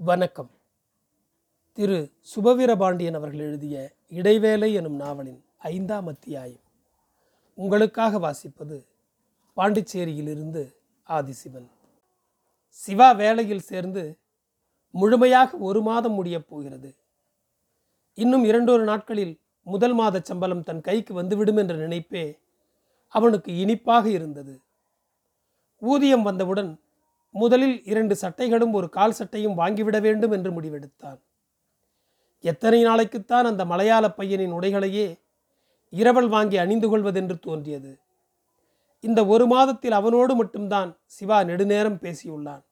வணக்கம். திரு சுபவீரபாண்டியன் அவர்கள் எழுதிய இடைவேளை எனும் நாவலின் ஐந்தாம் அத்தியாயம். உங்களுக்காக வாசிப்பது பாண்டிச்சேரியிலிருந்து ஆதிசிவன். சிவா வேலையில் சேர்ந்து முழுமையாக ஒரு மாதம் முடியப் போகிறது. இன்னும் இரண்டொரு நாட்களில் முதல் மாத சம்பளம் தன் கைக்கு வந்துவிடும் என்ற நினைப்பே அவனுக்கு இனிப்பாக இருந்தது. ஊதியம் வந்தவுடன் முதலில் இரண்டு சட்டைகளும் ஒரு கால் சட்டையும் வாங்கிவிட வேண்டும் என்று முடிவெடுத்தான். எத்தனை நாளைக்குத்தான் அந்த மலையாள பையனின் உடைகளையே இரவல் வாங்கி அணிந்து கொள்வதென்று தோன்றியது. இந்த ஒரு மாதத்தில் அவனோடு மட்டும்தான் சிவா நெடுநேரம் பேசியுள்ளான்.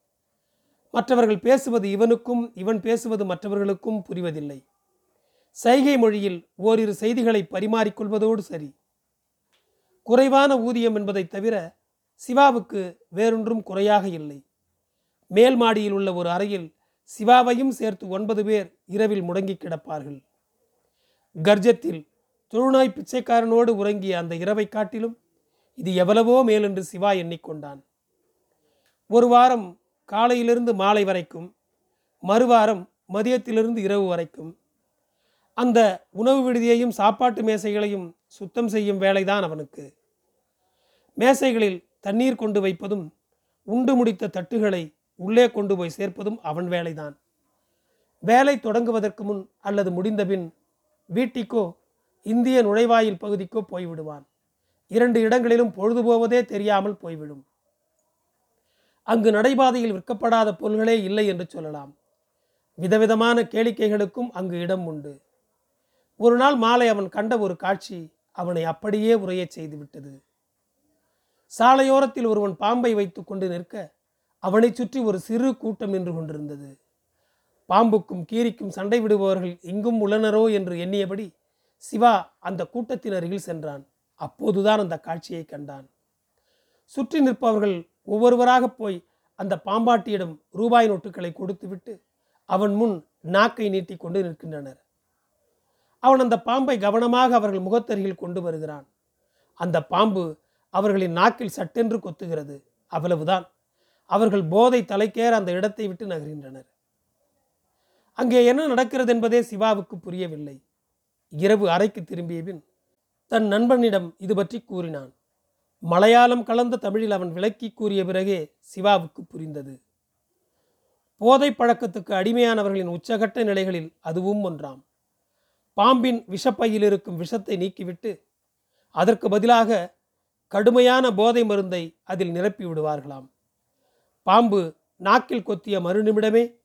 மற்றவர்கள் பேசுவது இவனுக்கும் இவன் பேசுவது மற்றவர்களுக்கும் புரிவதில்லை. சைகை மொழியில் ஓரிரு செய்திகளை பரிமாறிக்கொள்வதோடு சரி. குறைவான ஊதியம் என்பதைத் தவிர சிவாவுக்கு வேறொன்றும் குறையாக இல்லை. மேல் மாடியில் உள்ள ஒரு அறையில் சிவாவையும் சேர்த்து ஒன்பது பேர் இரவில் முடங்கி கிடப்பார்கள். கர்ஜத்தில் தொழுநாய் பிச்சைக்காரனோடு உறங்கிய அந்த இரவை காட்டிலும் இது எவ்வளவோ மேலென்று சிவா எண்ணிக்கொண்டான். ஒரு வாரம் காலையிலிருந்து மாலை வரைக்கும் மறுவாரம் மதியத்திலிருந்து இரவு வரைக்கும் அந்த உணவு விடுதியையும் சாப்பாட்டு மேசைகளையும் சுத்தம் செய்யும் வேலைதான் அவனுக்கு. மேசைகளில் தண்ணீர் கொண்டு வைப்பதும் உண்டு முடித்த தட்டுகளை உள்ளே கொண்டு போய் சேர்ப்பதும் அவன் வேலைதான். வேலை தொடங்குவதற்கு முன் அல்லது முடிந்தபின் வீட்டிற்கோ இந்திய நுழைவாயில் பகுதிக்கோ போய்விடுவான். இரண்டு இடங்களிலும் பொழுது போவதே தெரியாமல் போய்விடும். அங்கு நடைபாதையில் விற்கப்படாத பொருள்களே இல்லை என்று சொல்லலாம். விதவிதமான கேளிக்கைகளுக்கும் அங்கு இடம் உண்டு. ஒரு நாள் மாலை அவன் கண்ட ஒரு காட்சி அவனை அப்படியே உரையச் செய்துவிட்டது சாலையோரத்தில் ஒருவன் பாம்பை வைத்துக் கொண்டு நிற்க அவனைச் சுற்றி ஒரு சிறு கூட்டம் நின்று கொண்டிருந்தது. பாம்புக்கும் கீரிக்கும் சண்டை விடுபவர்கள் இங்கும் உள்ளனரோ என்று எண்ணியபடி சிவா அந்த கூட்டத்தின் அருகில் சென்றான். அப்போதுதான் அந்த காட்சியை கண்டான். சுற்றி நிற்பவர்கள் ஒவ்வொருவராக போய் அந்த பாம்பாட்டியிடம் ரூபாய் நோட்டுகளை கொடுத்துவிட்டு அவன் முன் நாக்கை நீட்டி கொண்டு நிற்கின்றனர். அவன் அந்த பாம்பை கவனமாக அவர்கள் முகத்தருகில் கொண்டு வருகிறான். அந்த பாம்பு அவர்களின் நாக்கில் சட்டென்று கொத்துகிறது. அவ்வளவுதான். அவர்கள் போதை தலைக்கேற அந்த இடத்தை விட்டு நகர்கின்றனர். அங்கே என்ன நடக்கிறது என்பதே சிவாவுக்கு புரியவில்லை. இரவு அறைக்கு திரும்பிய பின் தன் நண்பனிடம் இது பற்றி கூறினான். மலையாளம் கலந்த தமிழில் அவன் விளக்கி கூறிய பிறகே சிவாவுக்கு புரிந்தது. போதை பழக்கத்துக்கு அடிமையானவர்களின் உச்சகட்ட நிலைகளில் அதுவும் ஒன்றாம். பாம்பின் விஷப்பையில் இருக்கும் விஷத்தை நீக்கிவிட்டு அதற்கு பதிலாக கடுமையான போதை மருந்தை அதில் நிரப்பி விடுவார்களாம். பாம்பு நாக்கில் கொத்திய மறுநிமிடமே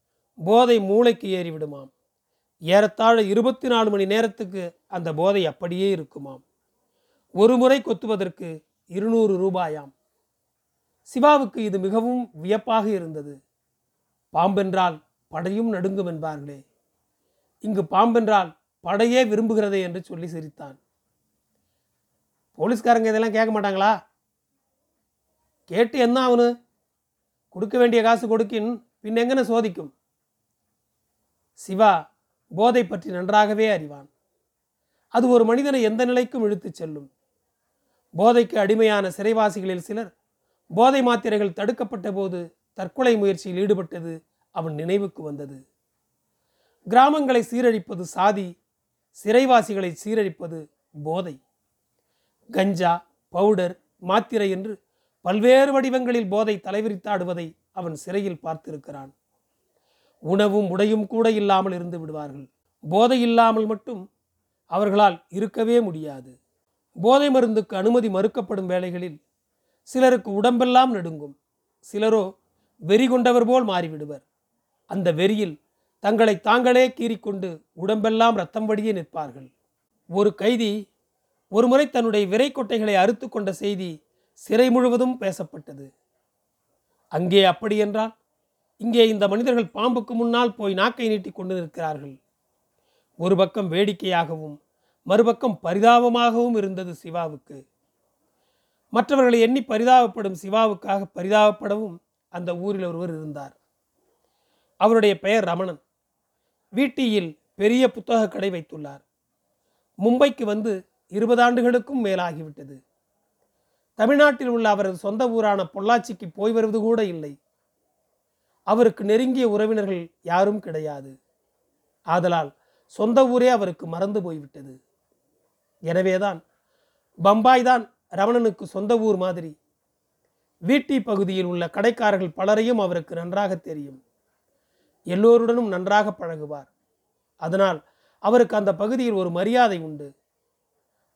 போதை மூளைக்கு ஏறிவிடுமாம். ஏறத்தாழ இருபத்தி நாலு மணி நேரத்துக்கு அந்த போதை அப்படியே இருக்குமாம். ஒரு முறை கொத்துவதற்கு இருநூறு ரூபாயாம். சிவாவுக்கு இது மிகவும் வியப்பாக இருந்தது. பாம்பென்றால் படையும் நடுங்கும் என்பார்களே. இங்கு பாம்பென்றால் படையே விரும்புகிறதே என்று சொல்லி சிரித்தான். போலீஸ்காரங்க இதெல்லாம் கேட்க மாட்டாங்களா? கேட்டு என்ன ஆகுனு கொடுக்க வேண்டிய காசு கொடுக்கின் பின் எங்கன சோதிக்கும்? சிவா போதை பற்றி நன்றாகவே அறிவான். அது ஒரு மனிதனை எந்த நிலைக்கும் இழுத்துச் செல்லும். போதைக்கு அடிமையான சிறைவாசிகளில் சிலர் போதை மாத்திரைகள் தடுக்கப்பட்ட போது தற்கொலை முயற்சியில் ஈடுபட்டது அவன் நினைவுக்கு வந்தது. கிராமங்களை சீரழிப்பது சாதி சிறைவாசிகளை சீரழிப்பது போதை. கஞ்சா பவுடர் மாத்திரை என்று பல்வேறு வடிவங்களில் போதை தலைவிரித்தாடுவதை அவன் சிறையில் பார்த்திருக்கிறான். உணவும் உடையும் கூட இல்லாமல் இருந்து விடுவார்கள். போதை இல்லாமல் மட்டும் அவர்களால் இருக்கவே முடியாது. போதை மருந்துக்கு அனுமதி மறுக்கப்படும் வேளைகளில் சிலருக்கு உடம்பெல்லாம் நடுங்கும். சிலரோ வெறி கொண்டவர் போல் மாறிவிடுவர். அந்த வெறியில் தங்களை தாங்களே கீறிக்கொண்டு உடம்பெல்லாம் ரத்தம் வடியே நிற்பார்கள். ஒரு கைதி ஒருமுறை தன்னுடைய விரைக்கொட்டைகளை அறுத்து கொண்ட செய்தி சிறை முழுவதும் பேசப்பட்டது. அங்கே அப்படி என்றால் இங்கே இந்த மனிதர்கள் பாம்புக்கு முன்னால் போய் நாக்கை நீட்டி கொண்டு நிற்கிறார்கள் ஒரு பக்கம் வேடிக்கையாகவும் மறுபக்கம் பரிதாபமாகவும் இருந்தது சிவாவுக்கு. மற்றவர்களை எண்ணி பரிதாபப்படும் சிவாவுக்காக பரிதாபப்படவும் அந்த ஊரில் ஒருவர் இருந்தார். அவருடைய பெயர் ரமணன். வீட்டியில் பெரிய புத்தக கடை வைத்துள்ளார். மும்பைக்கு வந்து இருபது ஆண்டுகளுக்கும் மேலாகிவிட்டது. தமிழ்நாட்டில் உள்ள அவரது சொந்த ஊரான பொள்ளாச்சிக்கு போய் வருவது கூட இல்லை. அவருக்கு நெருங்கிய உறவினர்கள் யாரும் கிடையாது. ஆதலால் சொந்த ஊரே அவருக்கு மறந்து போய்விட்டது. எனவேதான் பம்பாய் தான் ரமணனுக்கு சொந்த ஊர் மாதிரி. வீட்டி பகுதியில் உள்ள கடைக்காரர்கள் பலரையும் அவருக்கு நன்றாக தெரியும். எல்லோருடனும் நன்றாக பழகுவார். அதனால் அவருக்கு அந்த பகுதியில் ஒரு மரியாதை உண்டு.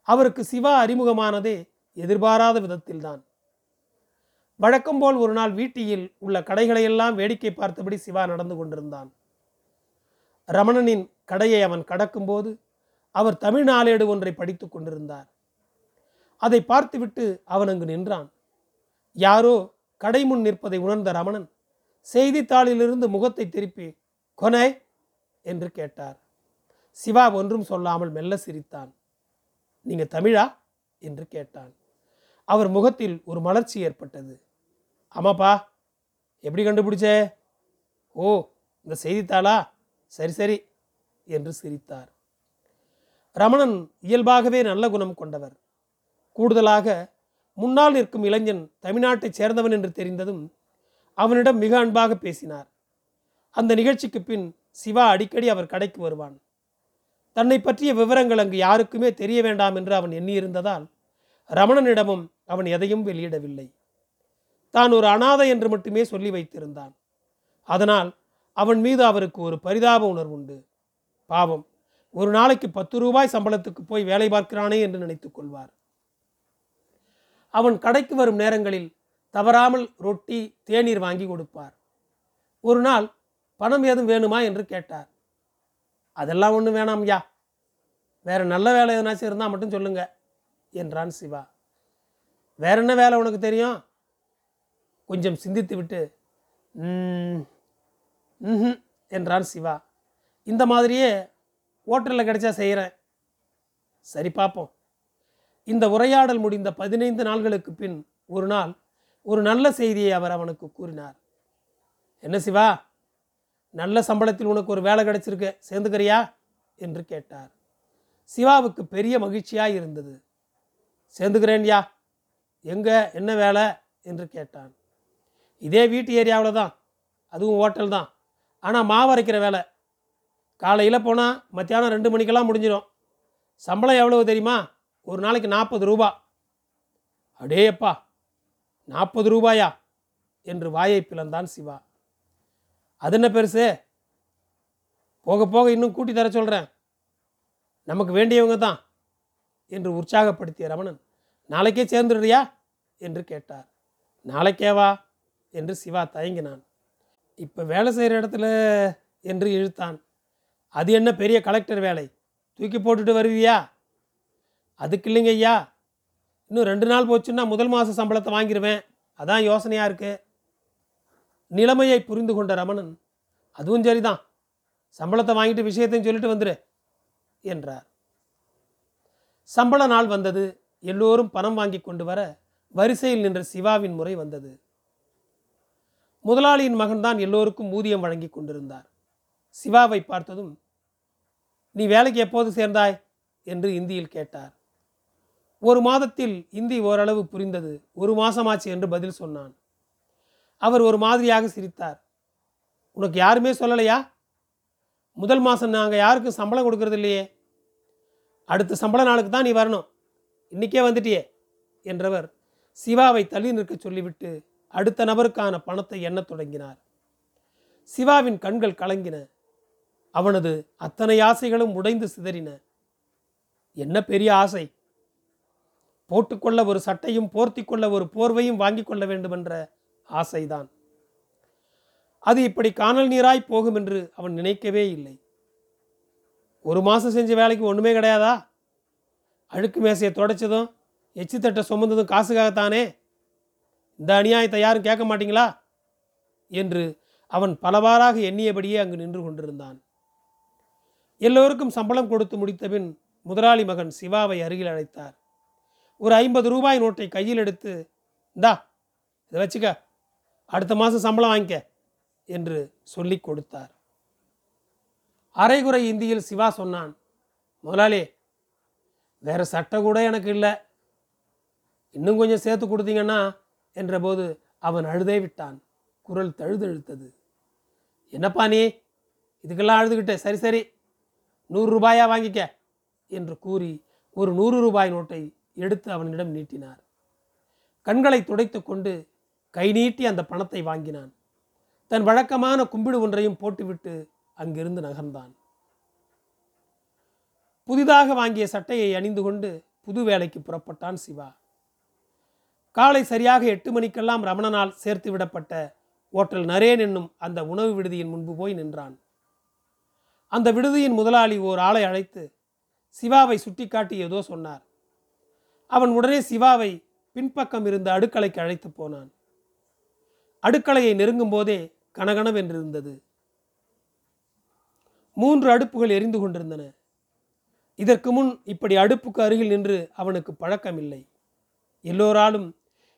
அவருக்கு சிவா அறிமுகமானதே எதிர்பாராத விதத்தில்தான். வழக்கம் போல் ஒரு நாள் வீட்டில் உள்ள கடைகளையெல்லாம் வேடிக்கை பார்த்தபடி சிவா நடந்து கொண்டிருந்தான். ரமணனின் கடையை அவன் கடக்கும்போது அவர் தமிழ் நாளேடு ஒன்றை படித்துக் கொண்டிருந்தார். அதை பார்த்துவிட்டு அவன் அங்கு நின்றான். யாரோ கடை முன் நிற்பதை உணர்ந்த ரமணன் செய்தித்தாளிலிருந்து முகத்தை திருப்பி கொனை! என்று கேட்டார். சிவா ஒன்றும் சொல்லாமல் மெல்ல சிரித்தான். நீங்க தமிழா? என்று கேட்டான். அவர் முகத்தில் ஒரு மலர்ச்சி ஏற்பட்டது. ஆமாப்பா. எப்படி கண்டுபிடிச்சே? ஓ இந்த செய்தித்தாளா? சரி சரி என்று சிரித்தார். ரமணன் இயல்பாகவே நல்ல குணம் கொண்டவர். கூடுதலாக முன்னால் நிற்கும் இளைஞன் தமிழ்நாட்டைச் சேர்ந்தவன் என்று தெரிந்ததும் அவனிடம் மிக அன்பாக பேசினார். அந்த நிகழ்ச்சிக்கு பின் சிவா அடிக்கடி அவர் கடைக்கு வருவான். தன்னை பற்றிய விவரங்கள் அங்கு யாருக்குமே தெரிய வேண்டாம் என்று அவன் எண்ணியிருந்ததால் ரமணனிடமும் அவன் எதையும் வெளியிடவில்லை. தான் ஒரு அனாதை என்று மட்டுமே சொல்லி வைத்திருந்தான். அதனால் அவன் மீது அவருக்கு ஒரு பரிதாப உணர்வு உண்டு பாவம் ஒரு நாளைக்கு பத்து ரூபாய் சம்பளத்துக்கு போய் வேலை பார்க்கிறானே என்று நினைத்துக் கொள்வார். அவன் கடைக்கு வரும் நேரங்களில் தவறாமல் ரொட்டி தேநீர் வாங்கி கொடுப்பார். ஒரு நாள் பணம் ஏதும் வேணுமா என்று கேட்டார். அதெல்லாம் ஒன்றும் வேணாம் ஐயா. வேற நல்ல வேலை எதனாச்சும் இருந்தால் மட்டும் சொல்லுங்க என்றான் சிவா. வேற என்ன வேலை உனக்கு தெரியும்? கொஞ்சம் சிந்தித்து விட்டு ம்ஹும்" என்றான் சிவா. இந்த மாதிரியே ஹோட்டலில் கிடைச்சா செய்கிறேன் சரி பார்ப்போம் இந்த உரையாடல் முடிந்த பதினைந்து நாள்களுக்கு பின் ஒரு நாள் ஒரு நல்ல செய்தியை அவர் அவனுக்கு கூறினார். என்ன சிவா நல்ல சம்பளத்தில் உனக்கு ஒரு வேலை கிடைச்சிருக்கு சேர்ந்துக்கிறியா? என்று கேட்டார். சிவாவுக்கு பெரிய மகிழ்ச்சியாக இருந்தது. சேர்ந்துக்கிறேன்யா எங்கே என்ன வேலை? என்று கேட்டான். இதே வீட்டு ஏரியாவில் தான். அதுவும் ஹோட்டல் தான். ஆனால் மாவு அரைக்கிற வேலை. காலையில் போனால் மத்தியானம் ரெண்டு மணிக்கெல்லாம் முடிஞ்சிடும் சம்பளம் எவ்வளவு தெரியுமா? ஒரு நாளைக்கு நாற்பது ரூபா. அடேயப்பா நாற்பது ரூபாயா? என்று வாயை பிளந்தான் சிவா. அது என்ன பெருசு? போக போக இன்னும் கூட்டி தர சொல்கிறேன் நமக்கு வேண்டியவங்க தான் என்று உற்சாகப்படுத்திய ரமணன். நாளைக்கே சேர்ந்துடுறியா? என்று கேட்டார். நாளைக்கேவா? என்று சிவா தயங்கினான். இப்போ வேலை செய்கிற இடத்துல என்று இழுத்தான். அது என்ன பெரிய கலெக்டர் வேலை? தூக்கி போட்டுட்டு வருவியா? அதுக்கு இல்லைங்க ஐயா. இன்னும் ரெண்டு நாள் போச்சுன்னா முதல் மாத சம்பளத்தை வாங்கிடுவேன் அதான் யோசனையாக இருக்கு. நிலைமையை புரிந்து கொண்ட ரமணன் அதுவும் சரிதான். சம்பளத்தை வாங்கிட்டு விஷயத்தையும் சொல்லிட்டு வந்துடு என்றார். சம்பள நாள் வந்தது. எல்லோரும் பணம் வாங்கி கொண்டு வர வரிசையில் நின்ற சிவாவின் முறை வந்தது. முதலாளியின் மகன்தான் எல்லோருக்கும் ஊதியம் வழங்கி கொண்டிருந்தார். சிவாவை பார்த்ததும் நீ வேலைக்கு எப்போது சேர்ந்தாய்? என்று இந்தியில் கேட்டார். ஒரு மாதத்தில் இந்தி ஓரளவு புரிந்தது. ஒரு மாசமாச்சு என்று பதில் சொன்னான். அவர் ஒரு மாதிரியாக சிரித்தார். உனக்கு யாருமே சொல்லலையா? முதல் மாதம் நாங்கள் யாருக்கும் சம்பளம் கொடுக்கறது இல்லையே அடுத்த சம்பள நாளுக்கு தான் நீ வரணும். இன்னைக்கே வந்துட்டியே என்றவர் சிவாவை தள்ளி நிற்க சொல்லிவிட்டு அடுத்த நபருக்கான பணத்தை எண்ணத் தொடங்கினார். சிவாவின் கண்கள் கலங்கின. அவனது அத்தனை ஆசைகளும் உடைந்து சிதறின. என்ன பெரிய ஆசை? போட்டுக்கொள்ள ஒரு சட்டையும் போர்த்திக் கொள்ள ஒரு போர்வையும் வாங்கி கொள்ள வேண்டுமென்ற ஆசைதான். அது இப்படி காணல் நீராய் போகும் என்று அவன் நினைக்கவே இல்லை. ஒரு மாதம் செஞ்ச வேலைக்கு ஒன்றுமே கிடையாதா? அழுக்கு மேசையை தொடச்சதும் எச்சு தட்டை சுமந்ததும் காசுக்காகத்தானே? இந்த அநியாயத்தை யாரும் கேட்க மாட்டீங்களா? என்று அவன் பலவாறாக எண்ணியபடியே அங்கு நின்று கொண்டிருந்தான். எல்லோருக்கும் சம்பளம் கொடுத்து முடித்தபின் முதலாளி மகன் சிவாவை அருகில் அழைத்தார். ஒரு ஐம்பது ரூபாய் நோட்டை கையில் எடுத்து இந்தா இதை வச்சுக்க அடுத்த மாதம் சம்பளம் வாங்கிக்க என்று சொல்லிக் கொடுத்தார். அரைகுறை இந்தியில் சிவா சொன்னான் முதலாளி வேற சட்டை கூட எனக்கு இல்லை. இன்னும் கொஞ்சம் சேர்த்து கொடுத்தீங்கன்னா என்றபோது அவன் அழுதே விட்டான். குரல் தழுதழுத்தது. என்னப்பா நீ? இதுக்கெல்லாம் அழுதுகிட்ட. சரி சரி. நூறு ரூபாயா வாங்கிக்க என்று கூறி ஒரு நூறு ரூபாய் நோட்டை எடுத்து அவனிடம் நீட்டினார். கண்களை துடைத்து கொண்டு கை நீட்டி அந்த பணத்தை வாங்கினான். தன் வழக்கமான கும்பிடு ஒன்றையும் போட்டுவிட்டு அங்கிருந்து நகர்ந்தான். புதிதாக வாங்கிய சட்டையை அணிந்து கொண்டு புது வேலைக்கு புறப்பட்டான் சிவா. காலை சரியாக எட்டு மணிக்கெல்லாம் ரமணனால் சேர்த்து விடப்பட்ட ஓட்டல் நரேன் என்னும் அந்த உணவு விடுதியின் முன்பு போய் நின்றான். அந்த விடுதியின் முதலாளி ஓர் ஆளை அழைத்து சிவாவை சுட்டிக்காட்டி ஏதோ சொன்னார். அவன் உடனே சிவாவை பின்பக்கம் இருந்த அடுக்கலைக்கு அழைத்து போனான். அடுக்கலையை நெருங்கும் போதே கனகனவென்றிருந்தது. மூன்று அடுப்புகள் எரிந்து கொண்டிருந்தன. இதற்கு முன் இப்படி அடுப்புக்கு அருகில் நின்று அவனுக்கு பழக்கமில்லை. எல்லோராலும்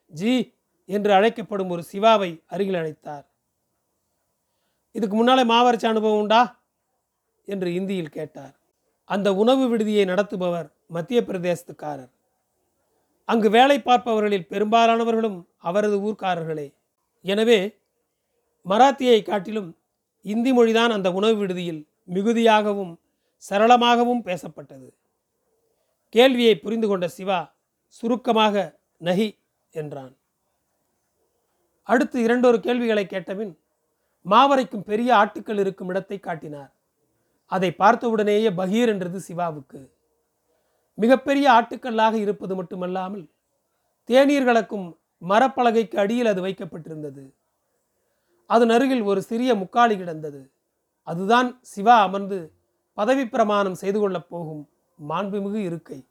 ஜி என்று அழைக்கப்படும் ஒரு சிவாவை அருகில் அழைத்தார். இதுக்கு முன்னாலே மாவரைச்ச அனுபவம் உண்டா? என்று இந்தியில் கேட்டார். அந்த உணவு விடுதியை நடத்துபவர் மத்திய பிரதேசத்துக்காரர். அங்கு வேலை பார்ப்பவர்களில் பெரும்பாலானவர்களும் அவரது ஊர்க்காரர்களே. எனவே மராத்தியை காட்டிலும் இந்தி மொழிதான் அந்த உணவு விடுதியில் மிகுதியாகவும் சரளமாகவும் பேசப்பட்டது. கேள்வியை புரிந்து கொண்ட சிவா சுருக்கமாக நகி என்றான். அடுத்து இரண்டொரு கேள்விகளை கேட்டபின் மாவரைக்கும் பெரிய ஆட்டுக்கள் இருக்கும் இடத்தை காட்டினார். அதை பார்த்தவுடனேயே பகீர் என்றது சிவாவுக்கு. மிகப்பெரிய ஆட்டுக்கல்லாக இருப்பது மட்டுமல்லாமல் தேநீர் கலக்கும் மரப்பலகைக்கு அடியில் அது வைக்கப்பட்டிருந்தது. அதன் அருகில் ஒரு சிறிய முக்காலி கிடந்தது. அதுதான் சிவா அமர்ந்து பதவி பிரமாணம் செய்து கொள்ளப் போகும் மாண்புமிகு இருக்கை.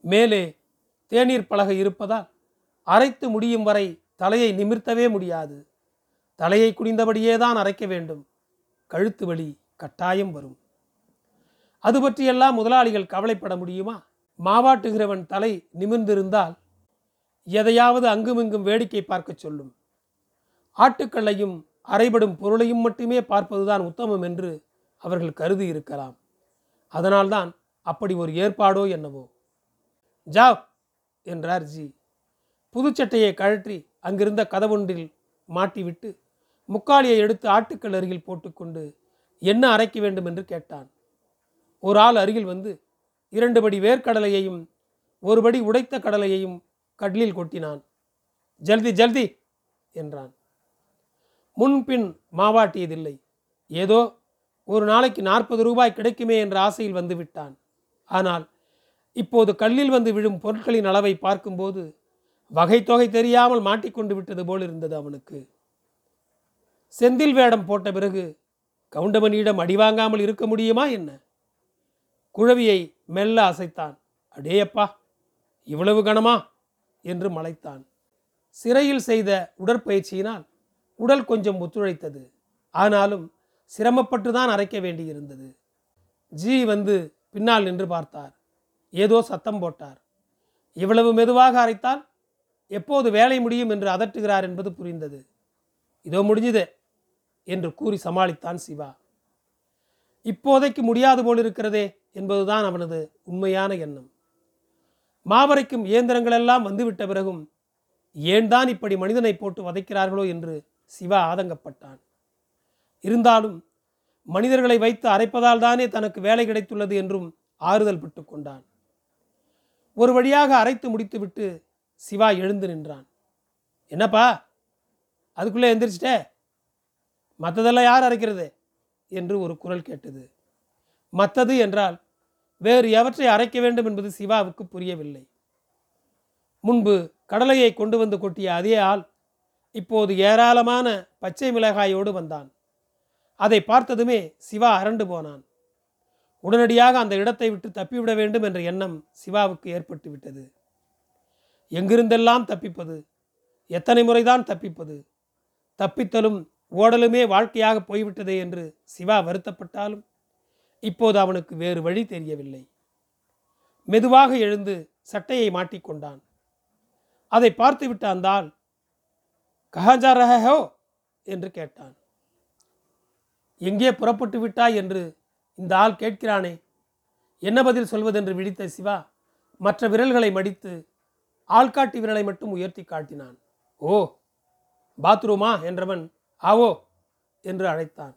மேலே தேநீர் பலகை இருப்பதால் அரைத்து முடியும் வரை தலையை நிமிர்த்தவே முடியாது. தலையை குனிந்தபடியே தான் அரைக்க வேண்டும். கழுத்து வலி கட்டாயம் வரும். அது பற்றியெல்லாம் முதலாளிகள் கவலைப்பட முடியுமா? மாவாட்டுகிறவன் தலை நிமிர்ந்திருந்தால் எதையாவது அங்குமிங்கும் வேடிக்கை பார்க்க சொல்லும். ஆட்டுக்கல்லையும் அரைபடும் பொருளையும் மட்டுமே பார்ப்பதுதான் உத்தமம் என்று அவர்கள் கருதி இருக்கலாம். அதனால்தான் அப்படி ஒரு ஏற்பாடோ என்னவோ. ஜாவ்! என்றார் ஜி. புதுச்சட்டையை கழற்றி அங்கிருந்த கதவொன்றில் மாட்டிவிட்டு முக்காலியை எடுத்து ஆட்டுக்கள் அருகில் போட்டுக்கொண்டு என்ன அரைக்க வேண்டும் என்று கேட்டான். ஒரு ஆள் அருகில் வந்து இரண்டு படி வேர்க்கடலையையும் ஒருபடி உடைத்த கடலையையும் கடலில் கொட்டினான். ஜல்தி ஜல்தி! என்றான். முன்பின் மாவாட்டியதில்லை. ஏதோ ஒரு நாளைக்கு நாற்பது ரூபாய் கிடைக்குமே என்ற ஆசையில் வந்துவிட்டான் ஆனால் இப்போது கல்லில் வந்து விழும் பொருட்களின் அளவை பார்க்கும்போது வகை தொகை தெரியாமல் மாட்டிக்கொண்டு விட்டது போல் இருந்தது அவனுக்கு. செந்தில் வேடம் போட்ட பிறகு கவுண்டமணியிடம் அடி வாங்காமல் இருக்க முடியுமா என்ன? குழவியை மெல்ல அசைத்தான். அடேயப்பா இவ்வளவு கனமா? என்று மலைத்தான். சிறையில் செய்த உடற்பயிற்சியினால் உடல் கொஞ்சம் ஒத்துழைத்தது. ஆனாலும் சிரமப்பட்டு தான் அரைக்க வேண்டியிருந்தது. ஜி வந்து பின்னால் நின்று பார்த்தார். ஏதோ சத்தம் போட்டார். இவ்வளவு மெதுவாக அரைத்தால் எப்போது வேலை முடியும் என்று அதட்டுகிறார் என்பது புரிந்தது. இதோ முடிஞ்சது என்று கூறி சமாளித்தான் சிவா. இப்போதைக்கு முடியாது போல் இருக்கிறதே என்பதுதான் அவனது உண்மையான எண்ணம். மாவரைக்கும் இயந்திரங்களெல்லாம் வந்துவிட்ட பிறகும் ஏன் தான் இப்படி மனிதனை போட்டு வதைக்கிறார்களோ என்று சிவா ஆதங்கப்பட்டான். இருந்தாலும் மனிதர்களை வைத்து அரைப்பதால் தானே தனக்கு வேலை கிடைத்துள்ளது என்றும் ஆறுதல் பெற்றுக்கொண்டான் கொண்டான். ஒரு வழியாக அரைத்து முடித்துவிட்டு சிவா எழுந்து நின்றான். என்னப்பா? அதுக்குள்ளே எந்திரிச்சிட்டே? மற்றதெல்லாம் யார் அரைக்கிறது? என்று ஒரு குரல் கேட்டது. மற்றது என்றால் வேறு எவற்றை அரைக்க வேண்டும் என்பது சிவாவுக்கு புரியவில்லை. முன்பு கடலையை கொண்டு வந்து கொட்டிய அதே ஆள் இப்போது ஏராளமான பச்சை மிளகாயோடு வந்தான். அதை பார்த்ததுமே சிவா அரண்டு போனான். உடனடியாக அந்த இடத்தை விட்டு தப்பிவிட வேண்டும் என்ற எண்ணம் சிவாவுக்கு ஏற்பட்டு விட்டது. எங்கிருந்தெல்லாம் தப்பிப்பது? எத்தனை முறைதான் தப்பிப்பது? தப்பித்தலும் ஓடலுமே வாழ்க்கையாக போய்விட்டதே என்று சிவா வருத்தப்பட்டாலும் இப்போது அவனுக்கு வேறு வழி தெரியவில்லை. மெதுவாக எழுந்து சட்டையை மாட்டிக்கொண்டான் அதை பார்த்துவிட்ட அந்த ஆள் கஹாஜா ரஹோ என்று கேட்டான். எங்கே புறப்பட்டு விட்டாய்? என்று இந்த ஆள் கேட்கிறானே? என்ன பதில் சொல்வதென்று விழித்த சிவா மற்ற விரல்களை மடித்து ஆள்காட்டி விரலை மட்டும் உயர்த்தி காட்டினான். ஓ பாத்ரூமா என்றவன் ஆவோ என்று அழைத்தான்.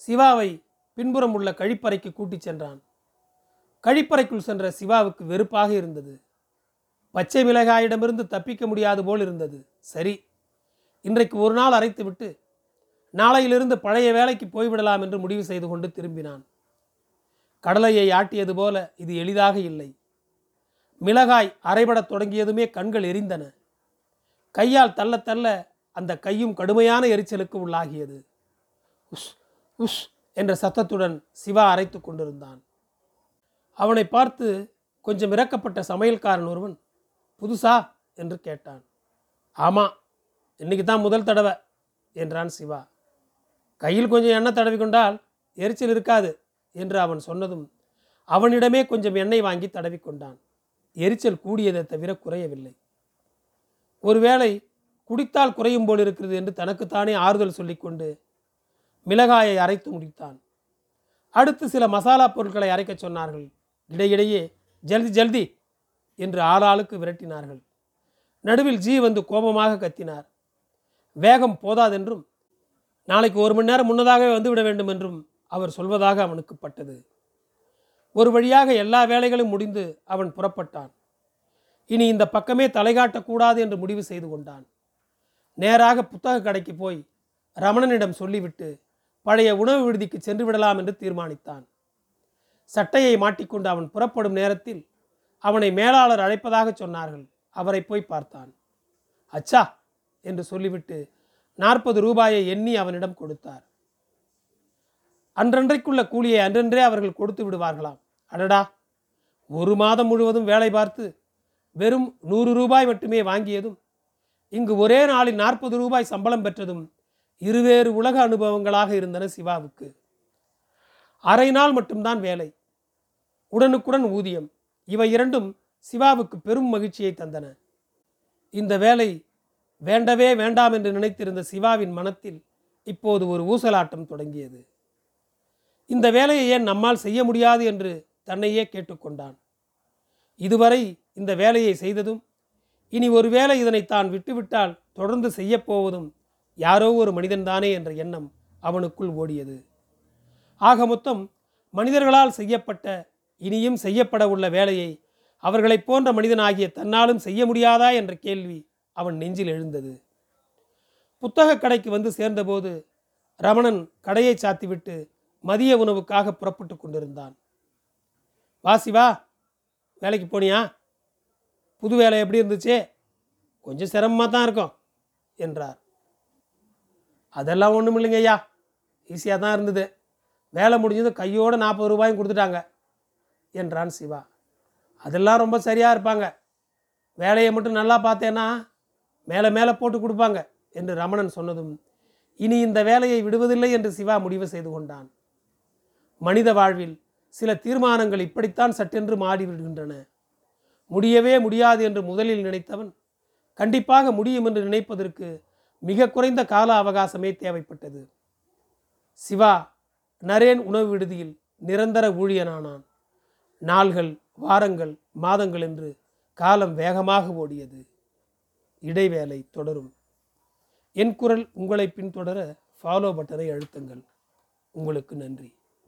சிவாவை பின்புறம் உள்ள கழிப்பறைக்கு கூட்டிச் சென்றான். கழிப்பறைக்குள் சென்ற சிவாவுக்கு வெறுப்பாக இருந்தது. பச்சை மிளகாயிடமிருந்து தப்பிக்க முடியாது போல் இருந்தது. சரி இன்றைக்கு ஒரு நாள் அரைத்துவிட்டு நாளையிலிருந்து பழைய வேலைக்கு போய்விடலாம் என்று முடிவு செய்து கொண்டு திரும்பினான். கடலையை ஆட்டியது போல இது எளிதாக இல்லை. மிளகாய் அரைபடத் தொடங்கியதுமே கண்கள் எரிந்தன. கையால் தள்ள தள்ள அந்த கையும் கடுமையான எரிச்சலுக்கு உள்ளாகியது. உஷ் உஷ் என்ற சத்தத்துடன் சிவா அரைத்து கொண்டிருந்தான். அவனை பார்த்து கொஞ்சம் இறக்கப்பட்ட சமையல்காரன் ஒருவன் புதுசா? என்று கேட்டான். ஆமாம் இன்னைக்கு தான் முதல் தடவை என்றான் சிவா. கையில் கொஞ்சம் எண்ணெய் தடவி கொண்டால் எரிச்சல் இருக்காது. என்று அவன் சொன்னதும் அவனிடமே கொஞ்சம் எண்ணெய் வாங்கி தடவி கொண்டான் எரிச்சல் கூடியதை தவிர குறையவில்லை. ஒருவேளை குடித்தால் குறையும் போல் இருக்கிறது என்று தனக்குத்தானே ஆறுதல் சொல்லிக்கொண்டு மிளகாயை அரைத்து முடித்தான். அடுத்து சில மசாலா பொருட்களை அரைக்கச் சொன்னார்கள். இடையிடையே ஜல்தி ஜல்தி! என்று ஆளாளுக்கு விரட்டினார்கள். நடுவில் ஜி வந்து கோபமாக கத்தினார். வேகம் போதாதென்றும் நாளைக்கு ஒரு மணி நேரம் முன்னதாகவே வந்துவிட வேண்டும் என்றும் அவர் சொல்வதாக அவனுக்கு பட்டது ஒரு வழியாக எல்லா வேலைகளும் முடிந்து அவன் புறப்பட்டான். இனி இந்த பக்கமே தலை காட்டக்கூடாது என்று முடிவு செய்து கொண்டான். நேராக புத்தக கடைக்கு போய் ரமணனிடம் சொல்லிவிட்டு பழைய உணவு விடுதிக்கு சென்று விடலாம் என்று தீர்மானித்தான். சட்டையை மாட்டிக்கொண்டு அவன் புறப்படும் நேரத்தில் அவனை மேலாளர் அழைப்பதாக சொன்னார்கள். அவரை போய் பார்த்தான். அச்சா! என்று சொல்லிவிட்டு நாற்பது ரூபாயை எண்ணி அவனிடம் கொடுத்தார். அன்றன்றைக்குள்ள கூலியை அன்றன்றே அவர்கள் கொடுத்து விடுவார்களாம். அடடா! ஒரு மாதம் முழுவதும் வேலை பார்த்து வெறும் நூறு ரூபாய் மட்டுமே வாங்கியதும் இங்கு ஒரே நாளில் நாற்பது ரூபாய் சம்பளம் பெற்றதும் இருவேறு உலக அனுபவங்களாக இருந்தன சிவாவுக்கு. அரை நாள் மட்டும்தான் வேலை. உடனுக்குடன் ஊதியம். இவை இரண்டும் சிவாவுக்கு பெரும் மகிழ்ச்சியை தந்தன. இந்த வேலை வேண்டவே வேண்டாம் என்று நினைத்திருந்த சிவாவின் மனத்தில் இப்போது ஒரு ஊசலாட்டம் தொடங்கியது. இந்த வேலையை ஏன் நம்மால் செய்ய முடியாது என்று தன்னையே கேட்டுக்கொண்டான். இதுவரை இந்த வேலையை செய்ததும் இனி ஒருவேளை இதனை தான் விட்டுவிட்டால் தொடர்ந்து செய்யப்போவதும் யாரோ ஒரு மனிதன்தானே என்ற எண்ணம் அவனுக்குள் ஓடியது. ஆக மொத்தம் மனிதர்களால் செய்யப்பட்ட இனியும் செய்யப்பட உள்ள வேலையை அவர்களைப் போன்ற மனிதனாகிய தன்னாலும் செய்ய முடியாதா என்ற கேள்வி அவன் நெஞ்சில் எழுந்தது. புத்தகக் கடைக்கு வந்து சேர்ந்தபோது ரமணன் கடையை சாத்திவிட்டு மதிய உணவுக்காக புறப்பட்டு கொண்டிருந்தான். வா சிவா வேலைக்கு போனியா? புது வேலை எப்படி இருந்துச்சு? கொஞ்சம் சிரமமாக தான் இருக்கும் என்றார். அதெல்லாம் ஒன்றும் இல்லைங்க ஐயா. ஈஸியாக தான் இருந்தது. வேலை முடிஞ்சது கையோடு நாற்பது ரூபாயும் கொடுத்துட்டாங்க என்றான் சிவா. அதெல்லாம் ரொம்ப சரியாக இருப்பாங்க. வேலையை மட்டும் நல்லா பார்த்தேன்னா மேலே மேலே போட்டு கொடுப்பாங்க என்று ரமணன் சொன்னதும் இனி இந்த வேலையை விடுவதில்லை என்று சிவா முடிவு செய்து கொண்டான். மனித வாழ்வில் சில தீர்மானங்கள் இப்படித்தான் சட்டென்று மாறிவிடுகின்றன. முடியவே முடியாது என்று முதலில் நினைத்தவன் கண்டிப்பாக முடியும் என்று நினைப்பதற்கு மிக குறைந்த கால அவகாசமே தேவைப்பட்டது. சிவா நரேன் உணவு விடுதியில் நிரந்தர ஊழியனானான். நாள்கள் வாரங்கள் மாதங்கள் என்று காலம் வேகமாக ஓடியது. இடைவேளை தொடரும். என் குரல் உங்களை பின்தொடர ஃபாலோ பட்டனை அழுத்துங்கள். உங்களுக்கு நன்றி.